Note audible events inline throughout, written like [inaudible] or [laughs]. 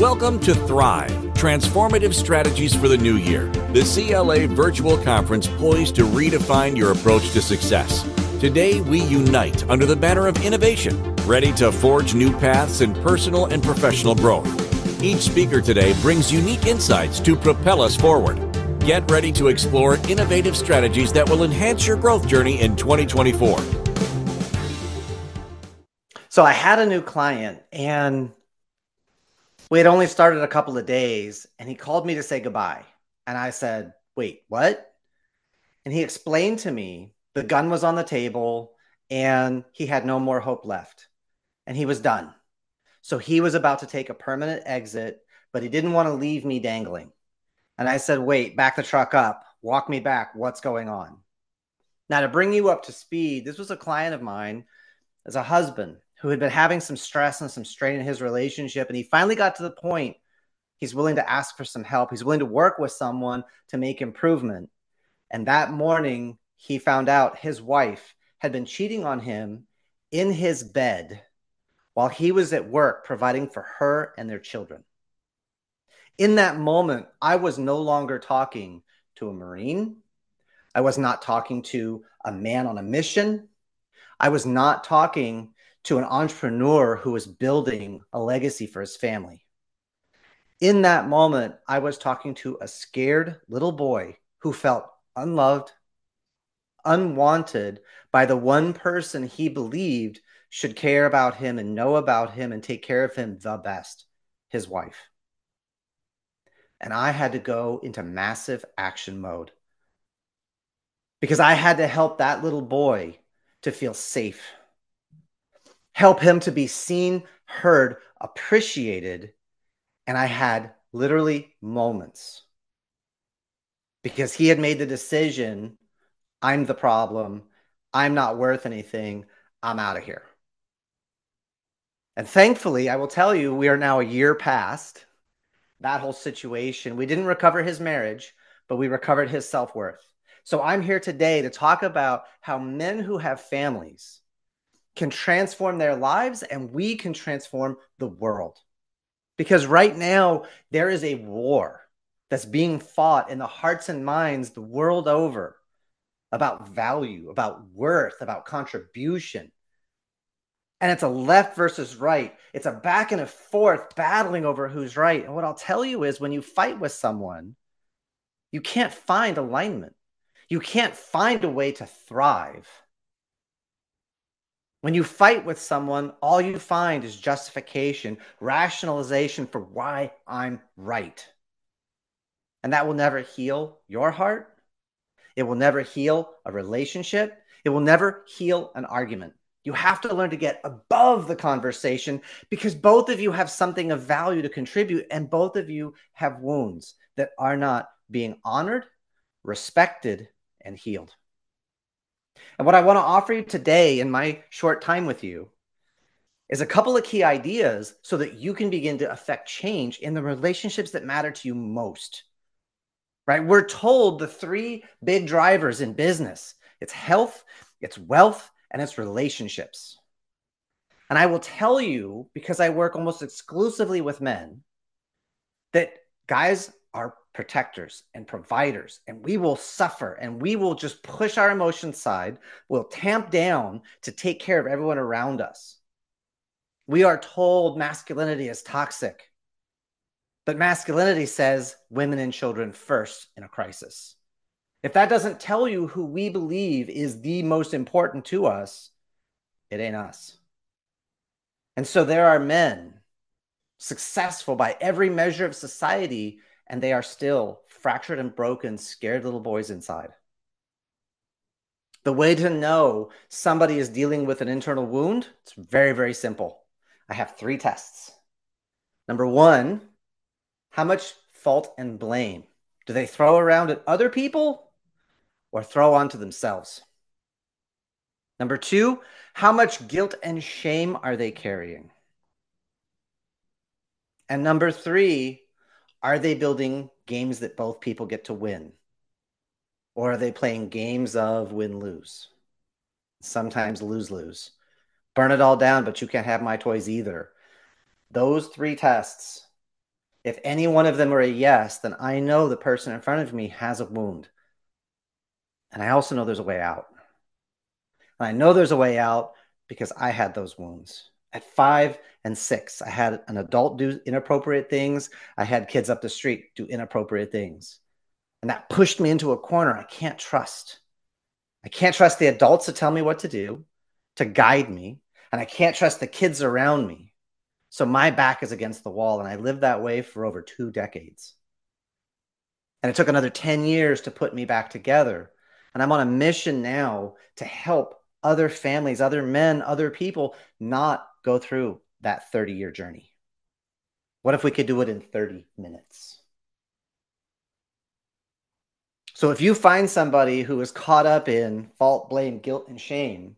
Welcome to Thrive Transformative Strategies for the New Year, the CLA virtual conference poised to redefine your approach to success. Today, we unite under the banner of innovation, ready to forge new paths in personal and professional growth. Each speaker today brings unique insights to propel us forward. Get ready to explore innovative strategies that will enhance your growth journey in 2024. So, I had a new client and we had only started a couple of days and he called me to say goodbye. And I said, Wait, what? And he explained to me the gun was on the table and he had no more hope left and he was done. So he was about to take a permanent exit, but he didn't want to leave me dangling. And I said, Wait, back the truck up, walk me back. What's going on? Now, to bring you up to speed, this was a client of mine as a husband who had been having some stress and some strain in his relationship. And he finally got to the point he's willing to ask for some help. He's willing to work with someone to make improvement. And that morning, he found out his wife had been cheating on him in his bed while he was at work providing for her and their children. In that moment, I was no longer talking to a Marine. I was not talking to a man on a mission. I was not talking to an entrepreneur who was building a legacy for his family. In that moment, I was talking to a scared little boy who felt unloved, unwanted by the one person he believed should care about him and know about him and take care of him the best his wife. And I had to go into massive action mode because I had to help that little boy to feel safe help him to be seen, heard, appreciated. And I had literally moments because he had made the decision I'm the problem. I'm not worth anything. I'm out of here. And thankfully, I will tell you, we are now a year past that whole situation. We didn't recover his marriage, but we recovered his self worth. So I'm here today to talk about how men who have families can transform their lives and we can transform the world. Because right now, there is a war that's being fought in the hearts and minds the world over about value, about worth, about contribution. And it's a left versus right. It's a back and a forth battling over who's right. And what I'll tell you is when you fight with someone, you can't find alignment. You can't find a way to thrive. When you fight with someone, all you find is justification, rationalization for why I'm right. And that will never heal your heart. It will never heal a relationship. It will never heal an argument. You have to learn to get above the conversation because both of you have something of value to contribute, and both of you have wounds that are not being honored, respected, and healed. And what I want to offer you today in my short time with you is a couple of key ideas so that you can begin to affect change in the relationships that matter to you most. Right? We're told the three big drivers in business it's health, it's wealth, and it's relationships. And I will tell you, because I work almost exclusively with men, that guys are protectors and providers and we will suffer and we will just push our emotions aside. We'll tamp down to take care of everyone around us. We are told masculinity is toxic but masculinity says women and children first in a crisis. If that doesn't tell you who we believe is the most important to us it ain't us. And so there are men successful by every measure of society and they are still fractured and broken, scared little boys inside. The way to know somebody is dealing with an internal wound, it's very, very simple. I have three tests. Number one, how much fault and blame do they throw around at other people or throw onto themselves? Number two, how much guilt and shame are they carrying? And number three, are they building games that both people get to win? Or are they playing games of win lose? Sometimes lose lose. Burn it all down, but you can't have my toys either. Those three tests If any one of them are a yes, then I know the person in front of me has a wound. And I also know there's a way out. And I know there's a way out because I had those wounds. At five and six, I had an adult do inappropriate things. I had kids up the street do inappropriate things. And that pushed me into a corner I can't trust. I can't trust the adults to tell me what to do, to guide me. And I can't trust the kids around me. So my back is against the wall. And I lived that way for over two decades. And it took another 10 years to put me back together. And I'm on a mission now to help other families, other men, other people not go through that 30 year journey. What if we could do it in 30 minutes? So if you find somebody who is caught up in fault, blame, guilt, and shame,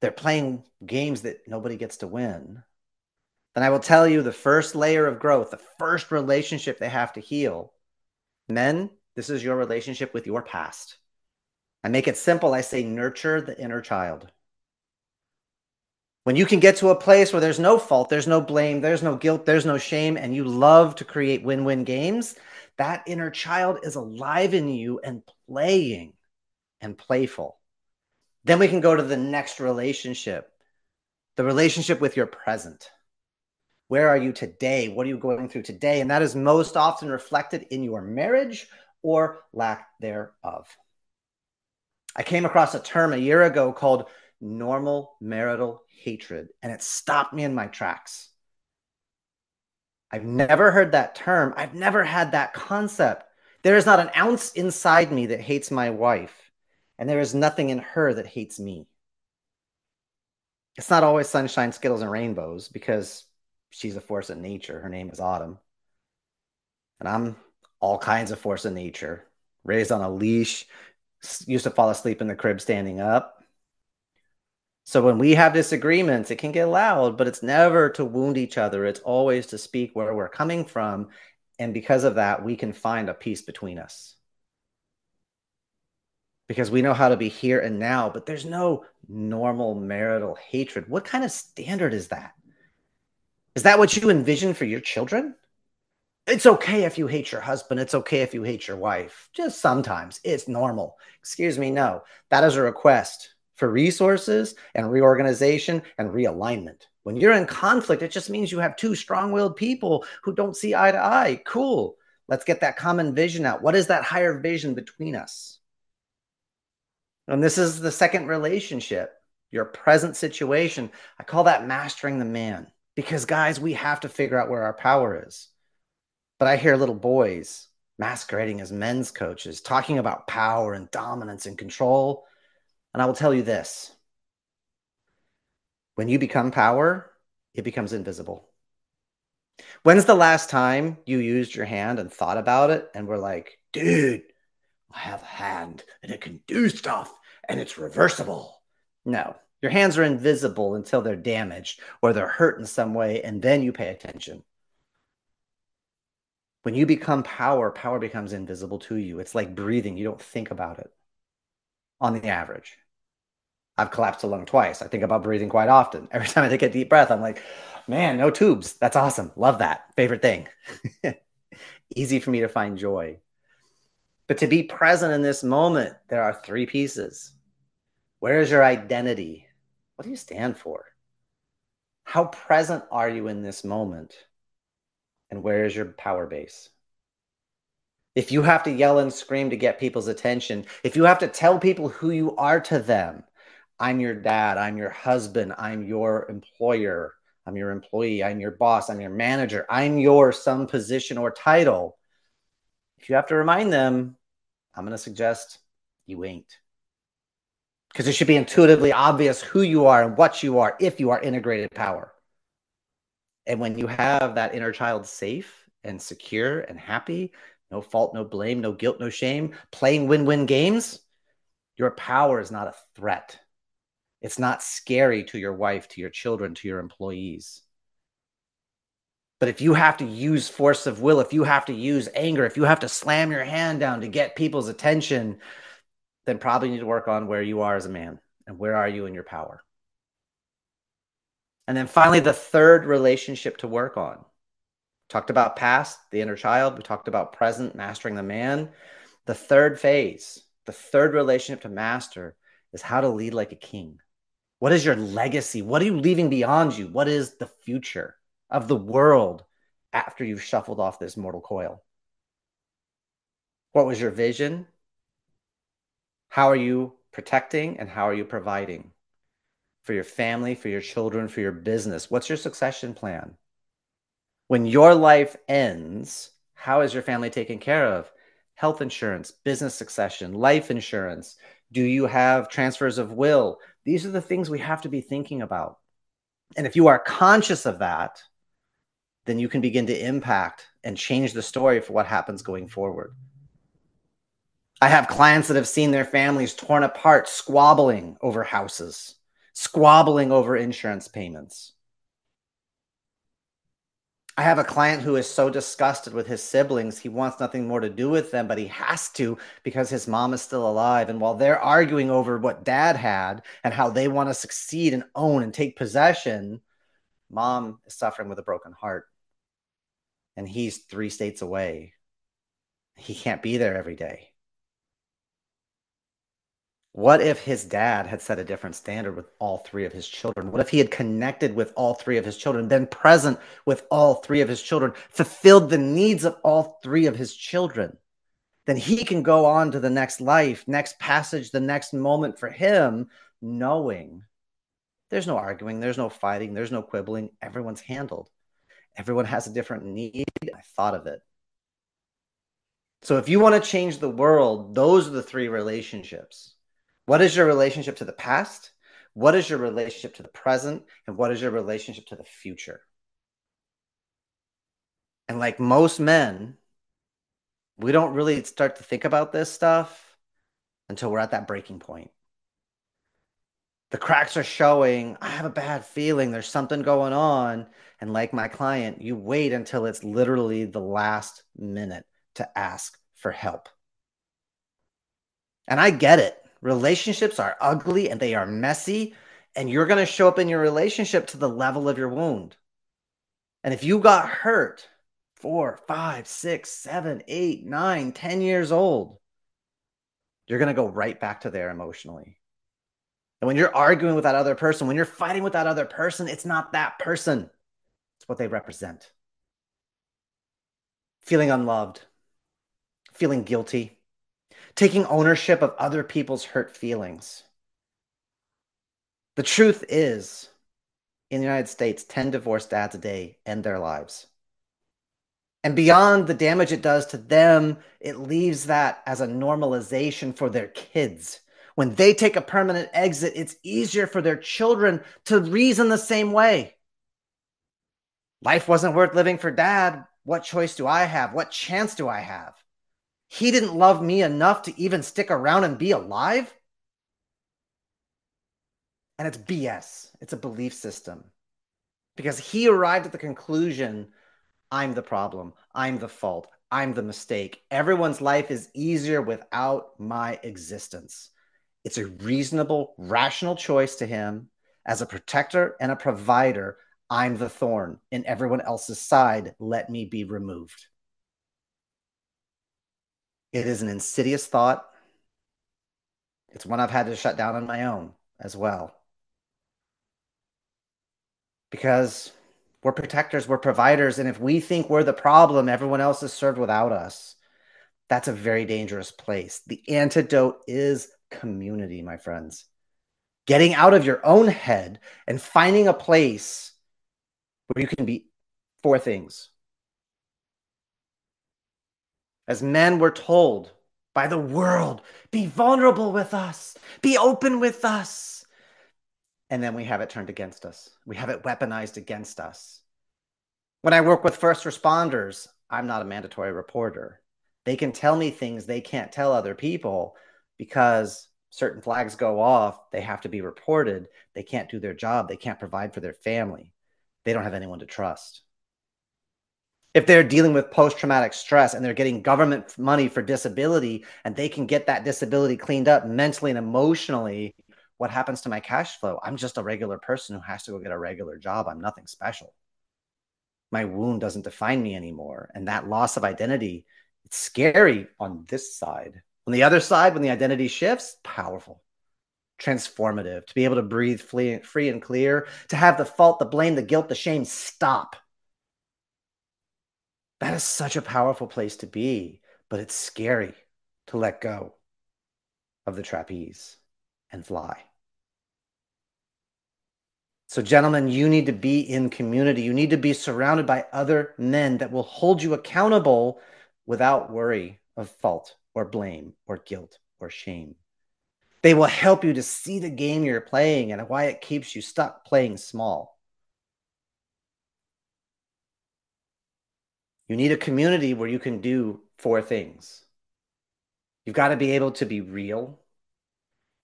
they're playing games that nobody gets to win. Then I will tell you the first layer of growth, the first relationship they have to heal. Men, this is your relationship with your past. I make it simple. I say, nurture the inner child. When you can get to a place where there's no fault, there's no blame, there's no guilt, there's no shame, and you love to create win win games, that inner child is alive in you and playing and playful. Then we can go to the next relationship the relationship with your present. Where are you today? What are you going through today? And that is most often reflected in your marriage or lack thereof. I came across a term a year ago called normal marital hatred, and it stopped me in my tracks. I've never heard that term. I've never had that concept. There is not an ounce inside me that hates my wife, and there is nothing in her that hates me. It's not always sunshine, skittles, and rainbows because she's a force of nature. Her name is Autumn. And I'm all kinds of force of nature, raised on a leash, used to fall asleep in the crib standing up. So when we have disagreements, it can get loud, but it's never to wound each other. It's always to speak where we're coming from. And because of that, we can find a peace between us. Because we know how to be here and now, but there's no normal marital hatred. What kind of standard is that? Is that what you envision for your children? It's okay if you hate your husband. It's okay if you hate your wife. Just sometimes it's normal. Excuse me. No, that is a request for resources and reorganization and realignment. When you're in conflict, it just means you have two strong willed people who don't see eye to eye. Cool. Let's get that common vision out. What is that higher vision between us? And this is the second relationship, your present situation. I call that mastering the man because, guys, we have to figure out where our power is. But I hear little boys masquerading as men's coaches talking about power and dominance and control. And I will tell you this when you become power, it becomes invisible. When's the last time you used your hand and thought about it and were like, dude, I have a hand and it can do stuff and it's reversible? No, your hands are invisible until they're damaged or they're hurt in some way, and then you pay attention. When you become power, power becomes invisible to you. It's like breathing, you don't think about it on the average. I've collapsed a lung twice. I think about breathing quite often. [laughs] Every time I take a deep breath, I'm like, man, no tubes. That's awesome. Love that. Favorite thing. [laughs] Easy for me to find joy. But to be present in this moment, there are three pieces. Where is your identity? What do you stand for? How present are you in this moment? And where is your power base? If you have to yell and scream to get people's attention, if you have to tell people who you are to them, I'm your dad, I'm your husband, I'm your employer, I'm your employee, I'm your boss, I'm your manager, I'm your some position or title. If you have to remind them, I'm going to suggest you ain't. Because it should be intuitively obvious who you are and what you are if you are integrated power. And when you have that inner child safe and secure and happy, no fault, no blame, no guilt, no shame, playing win win games, your power is not a threat. It's not scary to your wife, to your children, to your employees. But if you have to use force of will, if you have to use anger, if you have to slam your hand down to get people's attention, then probably need to work on where you are as a man and where are you in your power. And then finally, the third relationship to work on Talked about past, the inner child. We talked about present, mastering the man. The third phase, the third relationship to master is how to lead like a king. What is your legacy? What are you leaving beyond you? What is the future of the world after you've shuffled off this mortal coil? What was your vision? How are you protecting and how are you providing for your family, for your children, for your business? What's your succession plan? When your life ends, how is your family taken care of? Health insurance, business succession, life insurance. Do you have transfers of will? These are the things we have to be thinking about. And if you are conscious of that, then you can begin to impact and change the story for what happens going forward. I have clients that have seen their families torn apart, squabbling over houses, squabbling over insurance payments. I have a client who is so disgusted with his siblings, he wants nothing more to do with them, but he has to because his mom is still alive. And while they're arguing over what dad had and how they want to succeed and own and take possession, mom is suffering with a broken heart. And he's three states away. He can't be there every day. What if his dad had set a different standard with all three of his children? What if he had connected with all three of his children, been present with all three of his children, fulfilled the needs of all three of his children? Then he can go on to the next life, next passage, the next moment for him, knowing there's no arguing, there's no fighting, there's no quibbling. Everyone's handled. Everyone has a different need. I thought of it. So if you want to change the world, those are the three relationships what is your relationship to the past? What is your relationship to the present? And what is your relationship to the future? And like most men, we don't really start to think about this stuff until we're at that breaking point. The cracks are showing. I have a bad feeling. There's something going on. And like my client, you wait until it's literally the last minute to ask for help. And I get it relationships are ugly and they are messy, and you're going to show up in your relationship to the level of your wound. And if you got hurt four, five, six, seven, eight, nine, ten years old, you're going to go right back to there emotionally. And when you're arguing with that other person, when you're fighting with that other person, it's not that person, it's what they represent. Feeling unloved, feeling guilty, taking ownership of other people's hurt feelings. The truth is, in the United States, 10 divorced dads a day end their lives. And beyond the damage it does to them, it leaves that as a normalization for their kids. When they take a permanent exit, it's easier for their children to reason the same way. Life wasn't worth living for dad. What choice do I have? What chance do I have? He didn't love me enough to even stick around and be alive? And it's BS. It's a belief system. Because he arrived at the conclusion I'm the problem. I'm the fault. I'm the mistake. Everyone's life is easier without my existence. It's a reasonable, rational choice to him. As a protector and a provider, I'm the thorn. In everyone else's side, let me be removed. It is an insidious thought. It's one I've had to shut down on my own as well. Because we're protectors, we're providers. And if we think we're the problem, everyone else is served without us. That's a very dangerous place. The antidote is community, my friends. Getting out of your own head and finding a place where you can be four things as men, we're told by the world be vulnerable with us, be open with us. And then we have it turned against us, we have it weaponized against us. When I work with first responders, I'm not a mandatory reporter. They can tell me things they can't tell other people because certain flags go off. They have to be reported. They can't do their job. They can't provide for their family. They don't have anyone to trust if they're dealing with post traumatic stress and they're getting government money for disability and they can get that disability cleaned up mentally and emotionally, what happens to my cash flow? I'm just a regular person who has to go get a regular job. I'm nothing special. My wound doesn't define me anymore. And that loss of identity, it's scary on this side. On the other side, when the identity shifts, powerful, transformative, to be able to breathe free and clear, to have the fault, the blame, the guilt, the shame stop. That is such a powerful place to be, but it's scary to let go of the trapeze and fly. So, gentlemen, you need to be in community. You need to be surrounded by other men that will hold you accountable without worry of fault or blame or guilt or shame. They will help you to see the game you're playing and why it keeps you stuck playing small. You need a community where you can do four things. You've got to be able to be real.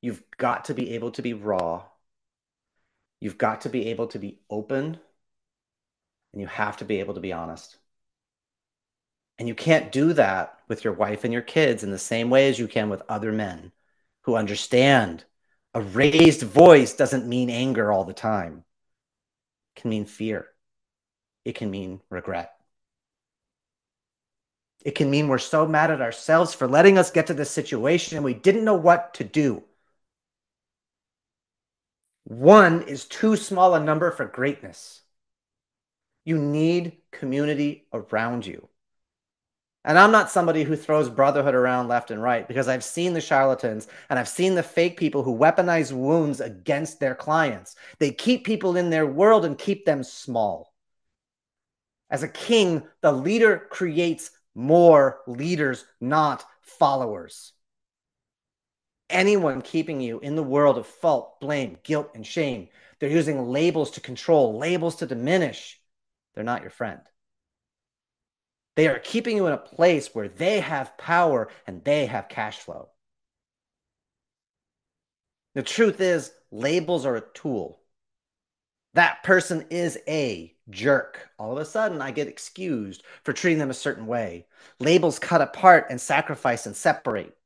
You've got to be able to be raw. You've got to be able to be open. And you have to be able to be honest. And you can't do that with your wife and your kids in the same way as you can with other men who understand a raised voice doesn't mean anger all the time. It can mean fear. It can mean regret. It can mean we're so mad at ourselves for letting us get to this situation and we didn't know what to do. One is too small a number for greatness. You need community around you. And I'm not somebody who throws brotherhood around left and right because I've seen the charlatans and I've seen the fake people who weaponize wounds against their clients. They keep people in their world and keep them small. As a king, the leader creates more leaders, not followers. Anyone keeping you in the world of fault, blame, guilt, and shame, they're using labels to control, labels to diminish. They're not your friend. They are keeping you in a place where they have power and they have cash flow. The truth is, labels are a tool. That person is a jerk. All of a sudden, I get excused for treating them a certain way. Labels cut apart and sacrifice and separate.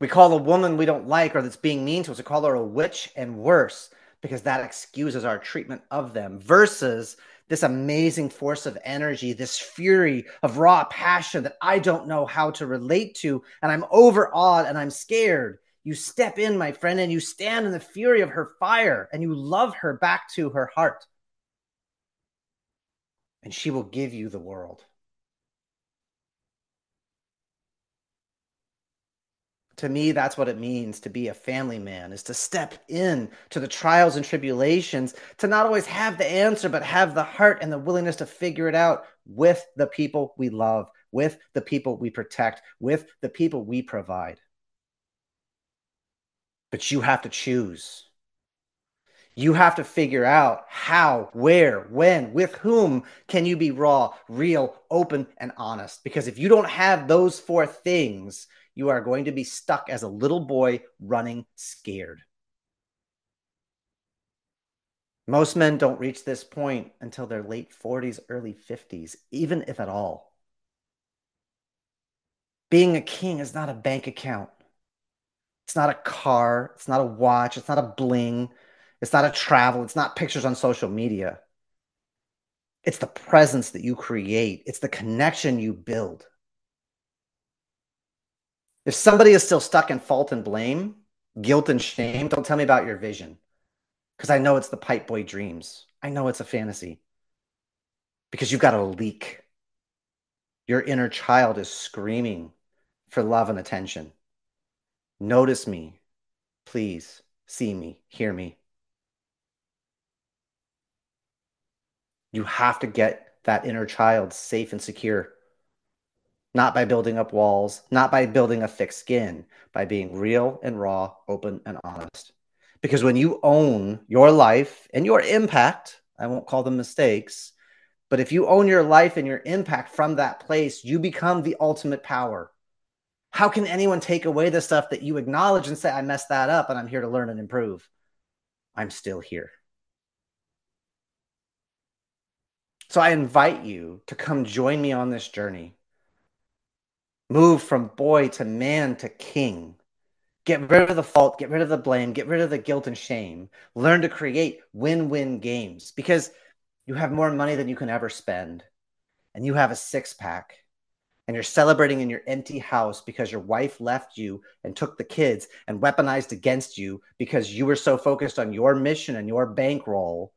We call a woman we don't like or that's being mean to us, we call her a witch and worse because that excuses our treatment of them versus this amazing force of energy, this fury of raw passion that I don't know how to relate to. And I'm overawed and I'm scared. You step in, my friend, and you stand in the fury of her fire and you love her back to her heart. And she will give you the world. to me that's what it means to be a family man is to step in to the trials and tribulations to not always have the answer but have the heart and the willingness to figure it out with the people we love with the people we protect with the people we provide but you have to choose you have to figure out how, where, when, with whom can you be raw, real, open, and honest. Because if you don't have those four things, you are going to be stuck as a little boy running scared. Most men don't reach this point until their late 40s, early 50s, even if at all. Being a king is not a bank account. It's not a car. It's not a watch. It's not a bling. It's not a travel. It's not pictures on social media. It's the presence that you create, it's the connection you build. If somebody is still stuck in fault and blame, guilt and shame, don't tell me about your vision. Because I know it's the pipe boy dreams. I know it's a fantasy. Because you've got a leak. Your inner child is screaming for love and attention. Notice me. Please see me, hear me. You have to get that inner child safe and secure not by building up walls, not by building a thick skin, by being real and raw, open and honest. Because when you own your life and your impact, I won't call them mistakes, but if you own your life and your impact from that place, you become the ultimate power. How can anyone take away the stuff that you acknowledge and say, I messed that up and I'm here to learn and improve? I'm still here. So I invite you to come join me on this journey. Move from boy to man to king. Get rid of the fault, get rid of the blame, get rid of the guilt and shame. Learn to create win win games because You have more money than you can ever spend, and you have a six pack, and you're celebrating in your empty house because your wife left you and took the kids and weaponized against you because you were so focused on your mission and your bankroll.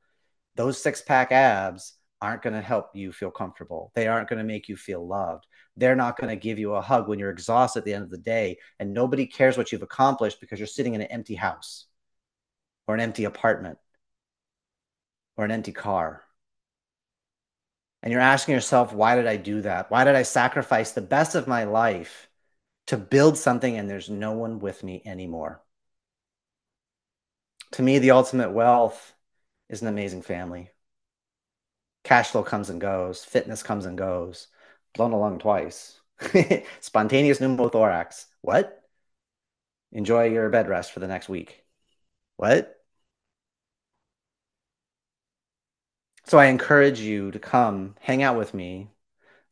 Those six pack abs aren't going to help you feel comfortable. They aren't going to make you feel loved. They're not going to give you a hug when you're exhausted at the end of the day. And nobody cares what you've accomplished because you're sitting in an empty house or an empty apartment or an empty car. And you're asking yourself, why did I do that? Why did I sacrifice the best of my life to build something and there's no one with me anymore? To me, the ultimate wealth is an amazing family Cash flow comes and goes. Fitness comes and goes. Blown a lung twice. [laughs] Spontaneous pneumothorax. What? Enjoy your bed rest for the next week. What? So I encourage you to come hang out with me.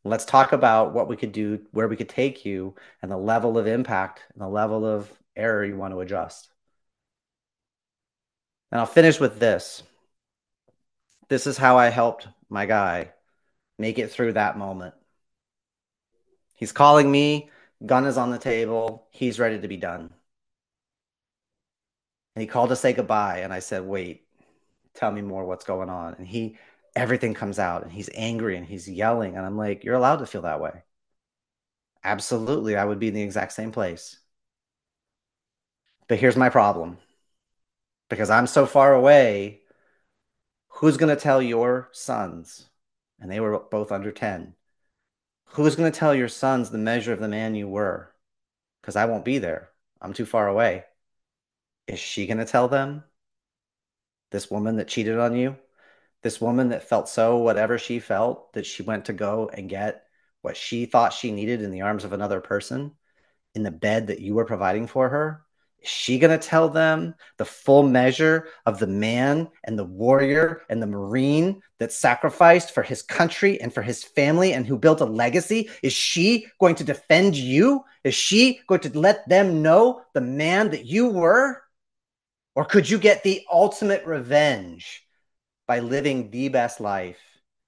Let's talk about what we could do, where we could take you, and the level of impact and the level of error you want to adjust. And I'll finish with this. This is how I helped my guy, make it through that moment. He's calling me, gun is on the table, he's ready to be done. And he called to say goodbye. And I said, wait, tell me more what's going on. And he, everything comes out and he's angry and he's yelling. And I'm like, you're allowed to feel that way. Absolutely. I would be in the exact same place. But here's my problem because I'm so far away, Who's going to tell your sons? And they were both under 10. Who's going to tell your sons the measure of the man you were? Because I won't be there. I'm too far away. Is she going to tell them? This woman that cheated on you? This woman that felt so whatever she felt that she went to go and get what she thought she needed in the arms of another person in the bed that you were providing for her? Is she going to tell them the full measure of the man and the warrior and the Marine that sacrificed for his country and for his family and who built a legacy? Is she going to defend you? Is she going to let them know the man that you were? Or could you get the ultimate revenge by living the best life,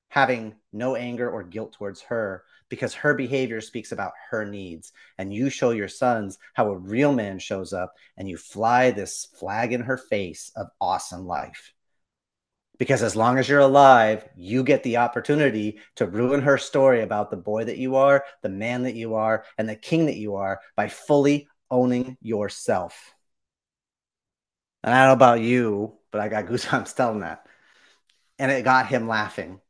having no anger or guilt towards her, because her behavior speaks about her needs. And you show your sons how a real man shows up and you fly this flag in her face of awesome life. Because as long as you're alive, you get the opportunity to ruin her story about the boy that you are, the man that you are, and the king that you are by fully owning yourself. And I don't know about you, but I got [laughs] goosebumps telling that. And it got him laughing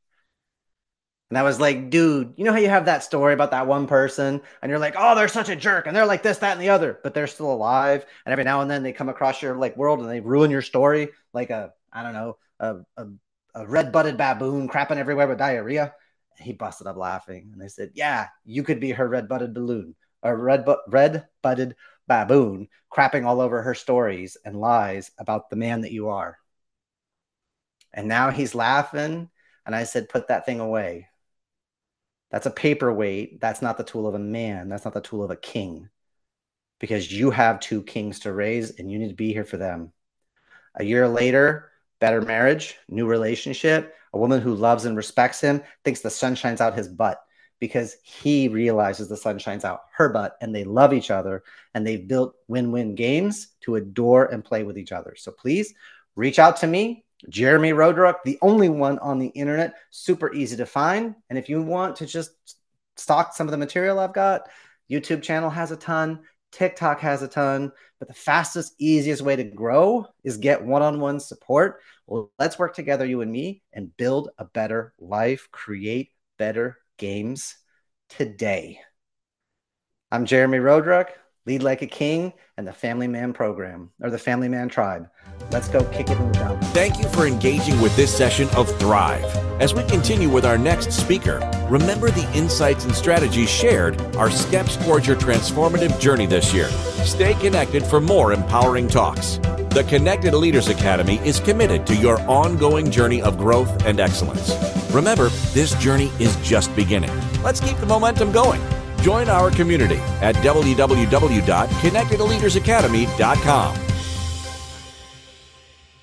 and I was like, dude, you know how you have that story about that one person and you're like, oh, they're such a jerk and they're like this, that, and the other, but they're still alive. And every now and then they come across your like world and they ruin your story, like a, I don't know, a, a, a red butted baboon crapping everywhere with diarrhea. And he busted up laughing. And they said, yeah, you could be her red butted balloon a red, bu- red butted baboon crapping all over her stories and lies about the man that you are. And now he's laughing. And I said, put that thing away that's a paperweight. That's not the tool of a man. That's not the tool of a king. Because you have two kings to raise and you need to be here for them. A year later, better marriage, new relationship, a woman who loves and respects him thinks the sun shines out his butt because he realizes the sun shines out her butt and they love each other and they've built win win games to adore and play with each other. So please reach out to me. Jeremy Roadruck, the only one on the internet, super easy to find. And if you want to just stock some of the material I've got, YouTube channel has a ton, TikTok has a ton, but the fastest, easiest way to grow is get one on one support. Well, let's work together, you and me, and build a better life, create better games today. I'm Jeremy Roadruck. Lead Like a King, and the Family Man program, or the Family Man tribe. Let's go kick it in the ground. Thank you for engaging with this session of Thrive. As we continue with our next speaker, remember the insights and strategies shared are steps towards your transformative journey this year. Stay connected for more empowering talks. The Connected Leaders Academy is committed to your ongoing journey of growth and excellence. Remember, this journey is just beginning. Let's keep the momentum going. Join our community at www.connectedleadersacademy.com.